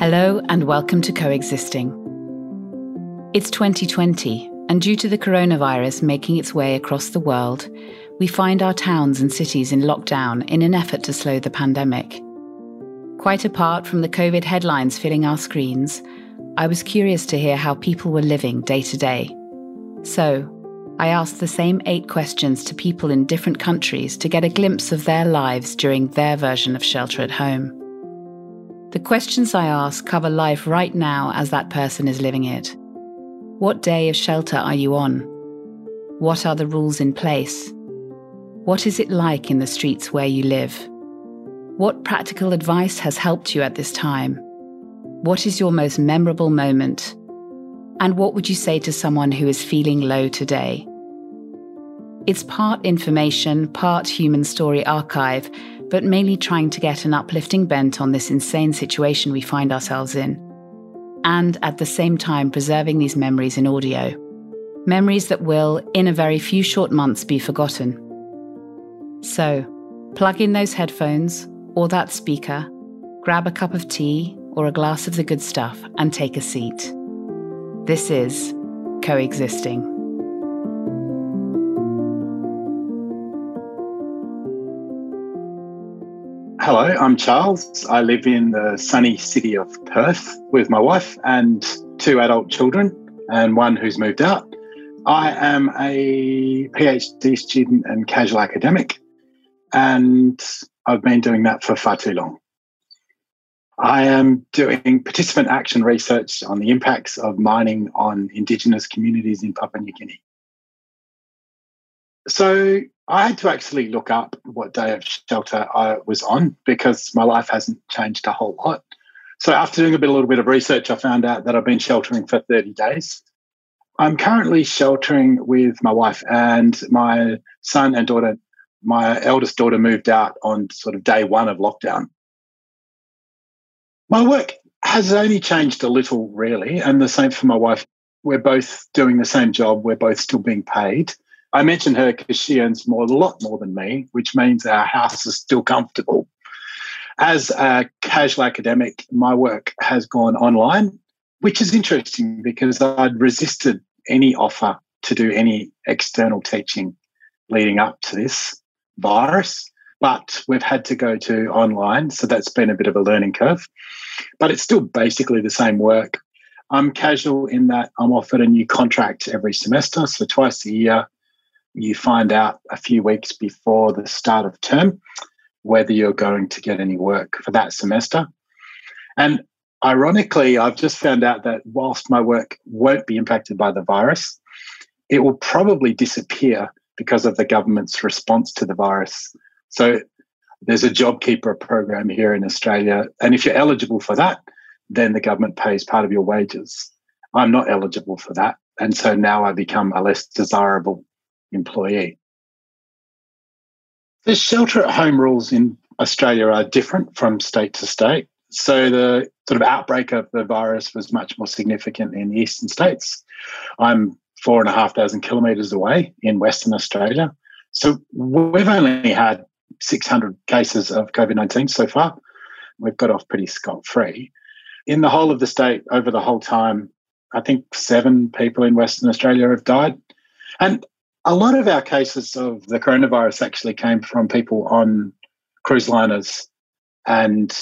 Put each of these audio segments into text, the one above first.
Hello, and welcome to Coexisting. It's 2020, and due to the coronavirus making its way across the world, we find our towns and cities in lockdown in an effort to slow the pandemic. Quite apart from the COVID headlines filling our screens, I was curious to hear how people were living day to day. So, I asked the same eight questions to people in different countries to get a glimpse of their lives during their version of shelter at home. The questions I ask cover life right now as that person is living it. What day of shelter are you on? What are the rules in place? What is it like in the streets where you live? What practical advice has helped you at this time? What is your most memorable moment? And what would you say to someone who is feeling low today? It's part information, part human story archive, but mainly trying to get an uplifting bent on this insane situation we find ourselves in. And at the same time, preserving these memories in audio. Memories that will, in a very few short months, be forgotten. So, plug in those headphones or that speaker, grab a cup of tea or a glass of the good stuff, and take a seat. This is Coexisting. Hello, I'm Charles. I live in the sunny city of Perth with my wife and two adult children, and one who's moved out. I am a PhD student and casual academic, and I've been doing that for far too long. I am doing participant action research on the impacts of mining on Indigenous communities in Papua New Guinea. So, I had to actually look up what day of shelter I was on because my life hasn't changed a whole lot. So after doing a bit, a little bit of research, I found out that I've been sheltering for 30 days. I'm currently sheltering with my wife and my son and daughter. My eldest daughter moved out on sort of day one of lockdown. My work has only changed a little, really, and the same for my wife. We're both doing the same job. We're both still being paid. I mention her because she earns more, a lot more than me, which means our house is still comfortable. As a casual academic, my work has gone online, which is interesting because I'd resisted any offer to do any external teaching leading up to this virus, but we've had to go to online. So that's been a bit of a learning curve, but it's still basically the same work. I'm casual in that I'm offered a new contract every semester. So twice a year, you find out a few weeks before the start of term whether you're going to get any work for that semester. And ironically, I've just found out that whilst my work won't be impacted by the virus, it will probably disappear because of the government's response to the virus. So there's a JobKeeper program here in Australia. And if you're eligible for that, then the government pays part of your wages. I'm not eligible for that. And so now I become a less desirable employee. The shelter at home rules in Australia are different from state to state. So the sort of outbreak of the virus was much more significant in the eastern states. I'm four and a half thousand kilometres away in Western Australia. So we've only had 600 cases of COVID 19 so far. We've got off pretty scot free. In the whole of the state, over the whole time, I think seven people in Western Australia have died. And a lot of our cases of the coronavirus actually came from people on cruise liners and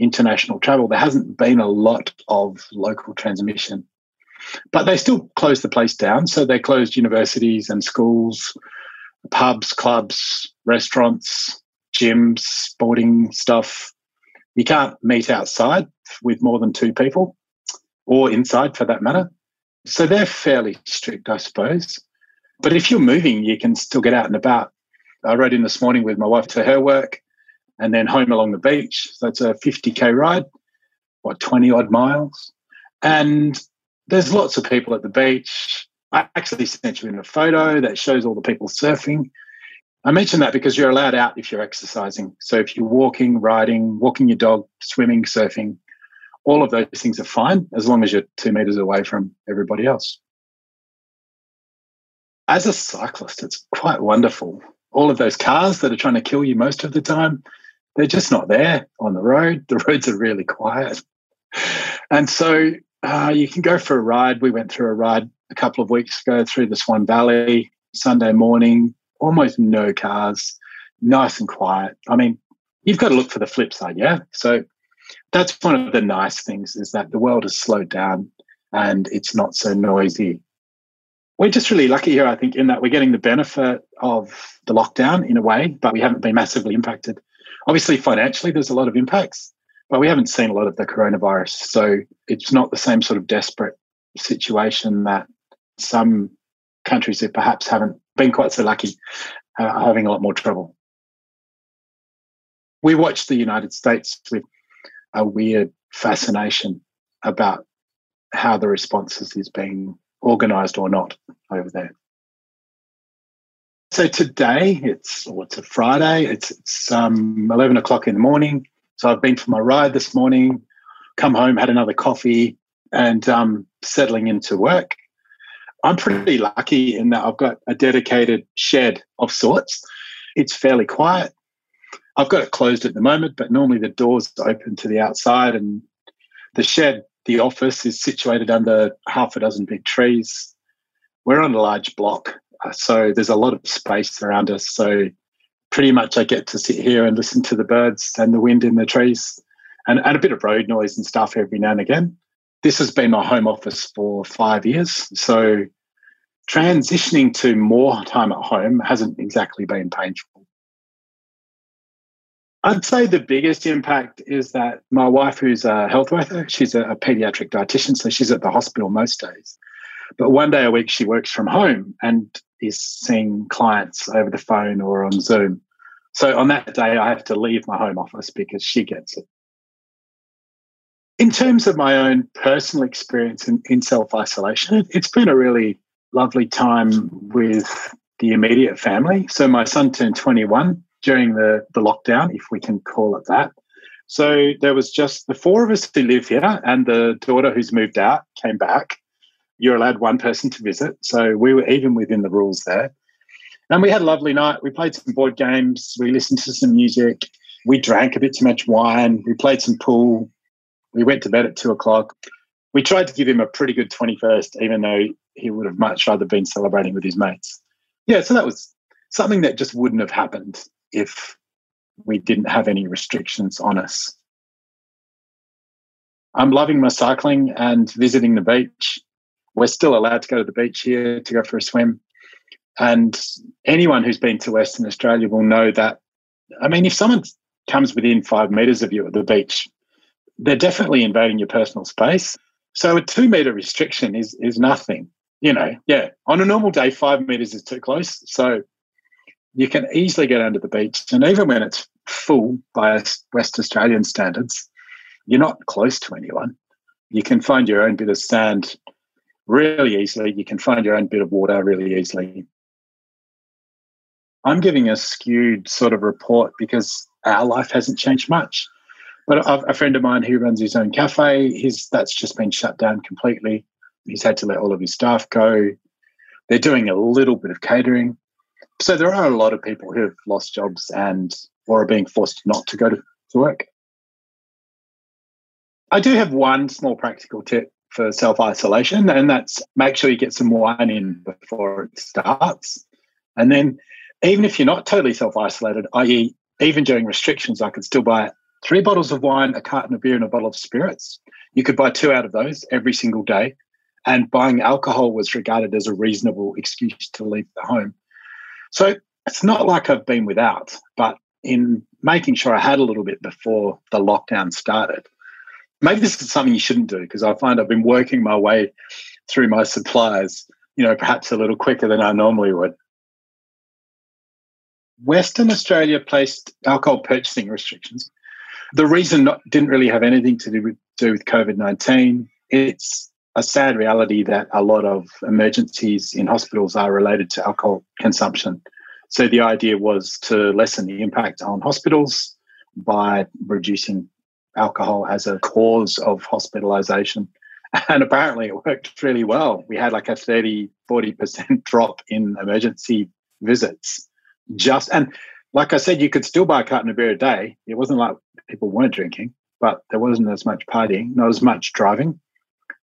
international travel. There hasn't been a lot of local transmission, but they still closed the place down. So they closed universities and schools, pubs, clubs, restaurants, gyms, sporting stuff. You can't meet outside with more than two people or inside for that matter. So they're fairly strict, I suppose. But if you're moving, you can still get out and about. I rode in this morning with my wife to her work and then home along the beach. So it's a 50K ride, what, 20 odd miles. And there's lots of people at the beach. I actually sent you in a photo that shows all the people surfing. I mention that because you're allowed out if you're exercising. So if you're walking, riding, walking your dog, swimming, surfing, all of those things are fine as long as you're two meters away from everybody else as a cyclist, it's quite wonderful. All of those cars that are trying to kill you most of the time, they're just not there on the road. The roads are really quiet. and so uh, you can go for a ride. We went through a ride a couple of weeks ago through the Swan Valley, Sunday morning, almost no cars, nice and quiet. I mean, you've got to look for the flip side, yeah? So that's one of the nice things is that the world has slowed down and it's not so noisy. We're just really lucky here, I think, in that we're getting the benefit of the lockdown in a way, but we haven't been massively impacted. Obviously, financially, there's a lot of impacts, but we haven't seen a lot of the coronavirus. So it's not the same sort of desperate situation that some countries who perhaps haven't been quite so lucky uh, are having a lot more trouble. We watch the United States with a weird fascination about how the responses is being organized or not over there. So today it's or it's a Friday. It's it's um, eleven o'clock in the morning. So I've been for my ride this morning, come home, had another coffee, and um, settling into work. I'm pretty lucky in that I've got a dedicated shed of sorts. It's fairly quiet. I've got it closed at the moment, but normally the doors open to the outside, and the shed, the office, is situated under half a dozen big trees. We're on a large block, uh, so there's a lot of space around us. So pretty much I get to sit here and listen to the birds and the wind in the trees and, and a bit of road noise and stuff every now and again. This has been my home office for five years. So transitioning to more time at home hasn't exactly been painful. I'd say the biggest impact is that my wife, who's a health worker, she's a, a pediatric dietitian, so she's at the hospital most days. But one day a week, she works from home and is seeing clients over the phone or on Zoom. So on that day, I have to leave my home office because she gets it. In terms of my own personal experience in, in self isolation, it's been a really lovely time with the immediate family. So my son turned 21 during the, the lockdown, if we can call it that. So there was just the four of us who live here, and the daughter who's moved out came back you're allowed one person to visit. So we were even within the rules there. And we had a lovely night. We played some board games. We listened to some music. We drank a bit too much wine. We played some pool. We went to bed at two o'clock. We tried to give him a pretty good 21st, even though he would have much rather been celebrating with his mates. Yeah, so that was something that just wouldn't have happened if we didn't have any restrictions on us. I'm loving my cycling and visiting the beach we're still allowed to go to the beach here to go for a swim. And anyone who's been to Western Australia will know that. I mean, if someone comes within five meters of you at the beach, they're definitely invading your personal space. So a two meter restriction is is nothing. You know, yeah. On a normal day, five meters is too close. So you can easily get under the beach. And even when it's full by West Australian standards, you're not close to anyone. You can find your own bit of sand really easily. You can find your own bit of water really easily. I'm giving a skewed sort of report because our life hasn't changed much. But a friend of mine who runs his own cafe, his that's just been shut down completely. He's had to let all of his staff go. They're doing a little bit of catering. So there are a lot of people who have lost jobs and or are being forced not to go to, to work. I do have one small practical tip for self isolation, and that's make sure you get some wine in before it starts. And then, even if you're not totally self isolated, i.e., even during restrictions, I could still buy three bottles of wine, a carton of beer, and a bottle of spirits. You could buy two out of those every single day. And buying alcohol was regarded as a reasonable excuse to leave the home. So it's not like I've been without, but in making sure I had a little bit before the lockdown started, maybe this is something you shouldn't do because I find I've been working my way through my supplies, you know, perhaps a little quicker than I normally would. Western Australia placed alcohol purchasing restrictions. The reason not, didn't really have anything to do with, do with COVID 19. It's a sad reality that a lot of emergencies in hospitals are related to alcohol consumption. So the idea was to lessen the impact on hospitals by reducing alcohol as a cause of hospitalization. And apparently it worked really well. We had like a 30, 40% drop in emergency visits. Just and like I said, you could still buy a carton of beer a day. It wasn't like people weren't drinking, but there wasn't as much partying, not as much driving.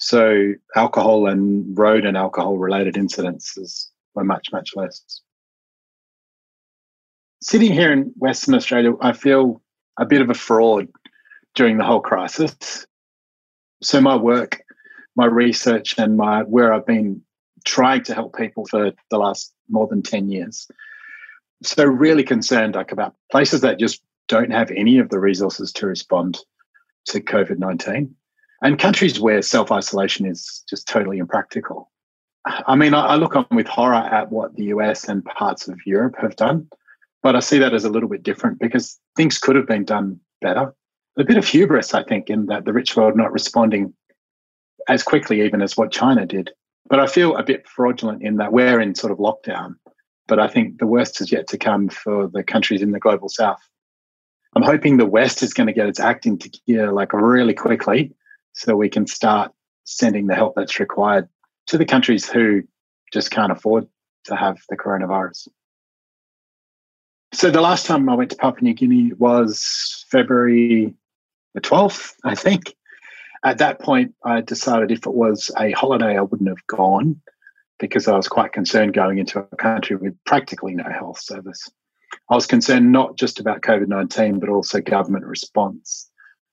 So alcohol and road and alcohol related incidences were much, much less. Sitting here in Western Australia, I feel a bit of a fraud during the whole crisis. So my work, my research, and my where I've been trying to help people for the last more than 10 years. So really concerned like about places that just don't have any of the resources to respond to COVID-19 and countries where self-isolation is just totally impractical. I mean, I, look on with horror at what the US and parts of Europe have done, but I see that as a little bit different because things could have been done better. A bit of hubris, I think, in that the rich world not responding as quickly even as what China did. But I feel a bit fraudulent in that we're in sort of lockdown. But I think the worst is yet to come for the countries in the global south. I'm hoping the West is going to get its act into gear like really quickly so we can start sending the help that's required to the countries who just can't afford to have the coronavirus. So the last time I went to Papua New Guinea was February the 12th, I think. At that point, I decided if it was a holiday, I wouldn't have gone because I was quite concerned going into a country with practically no health service. I was concerned not just about COVID 19, but also government response,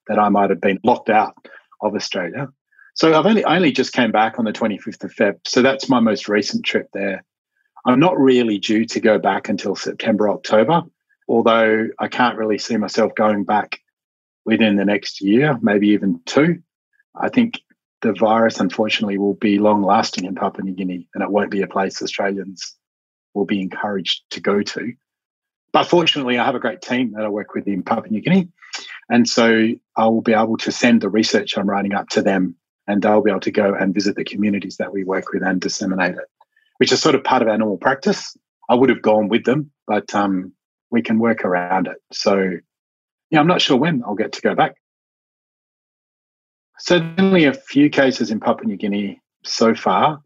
that I might have been locked out of Australia. So I've only, I only just came back on the 25th of Feb. So that's my most recent trip there. I'm not really due to go back until September, October, although I can't really see myself going back within the next year, maybe even two. I think the virus, unfortunately, will be long lasting in Papua New Guinea and it won't be a place Australians will be encouraged to go to. But fortunately, I have a great team that I work with in Papua New Guinea. And so I will be able to send the research I'm writing up to them and they'll be able to go and visit the communities that we work with and disseminate it, which is sort of part of our normal practice. I would have gone with them, but um, we can work around it. So, yeah, I'm not sure when I'll get to go back. Certainly a few cases in Papua New Guinea so far.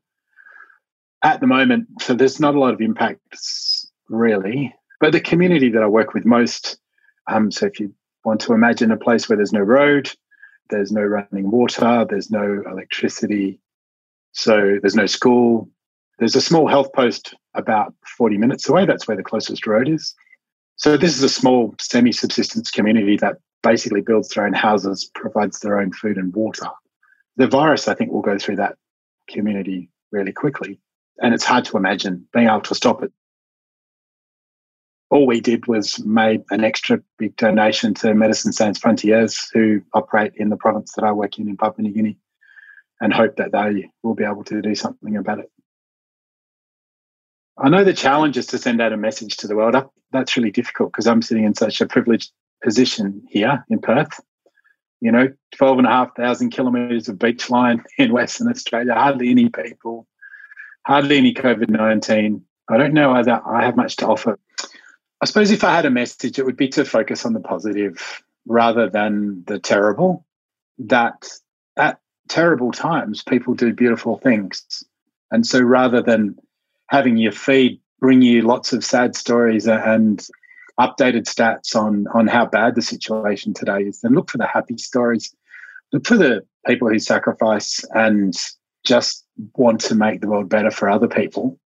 At the moment, so there's not a lot of impacts really, but the community that I work with most, um, so if you want to imagine a place where there's no road, there's no running water, there's no electricity, so there's no school. There's a small health post about 40 minutes away. That's where the closest road is. So this is a small semi-subsistence community that basically builds their own houses, provides their own food and water. The virus, I think, will go through that community really quickly. And it's hard to imagine being able to stop it. All we did was made an extra big donation to Médecins Sans Frontières, who operate in the province that I work in in Papua New Guinea, and hope that they will be able to do something about it. I know the challenge is to send out a message to the world. That's really difficult because I'm sitting in such a privileged position here in Perth. You know, 12,500 kilometres of beach line in Western Australia, hardly any people, hardly any COVID 19. I don't know whether I have much to offer. I suppose if I had a message, it would be to focus on the positive rather than the terrible. That at terrible times, people do beautiful things. And so rather than having your feed bring you lots of sad stories and updated stats on on how bad the situation today is, then look for the happy stories. Look for the people who sacrifice and just want to make the world better for other people.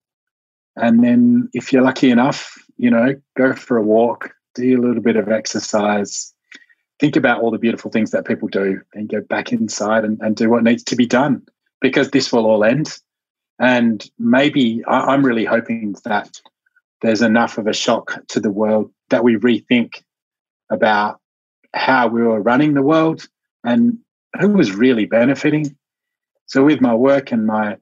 And then if you're lucky enough, you know, go for a walk, do a little bit of exercise, think about all the beautiful things that people do, and go back inside and, and do what needs to be done because this will all end. And maybe I, I'm really hoping that there's enough of a shock to the world that we rethink about how we were running the world and who was really benefiting. So with my work and my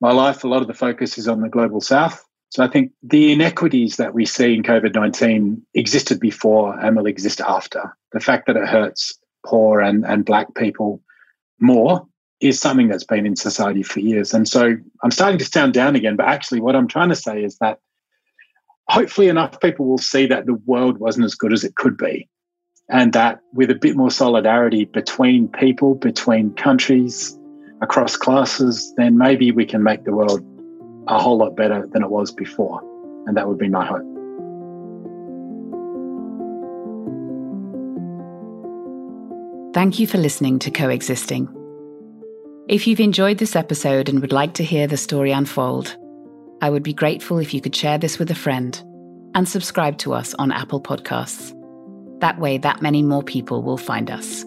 my life, a lot of the focus is on the global south. So I think the inequities that we see in COVID 19 existed before and will exist after. The fact that it hurts poor and, and black people more is something that's been in society for years. And so I'm starting to sound down again, but actually, what I'm trying to say is that hopefully enough people will see that the world wasn't as good as it could be. And that with a bit more solidarity between people, between countries, across classes, then maybe we can make the world a whole lot better than it was before. And that would be my hope. Thank you for listening to Coexisting. If you've enjoyed this episode and would like to hear the story unfold, I would be grateful if you could share this with a friend and subscribe to us on Apple Podcasts. That way, that many more people will find us.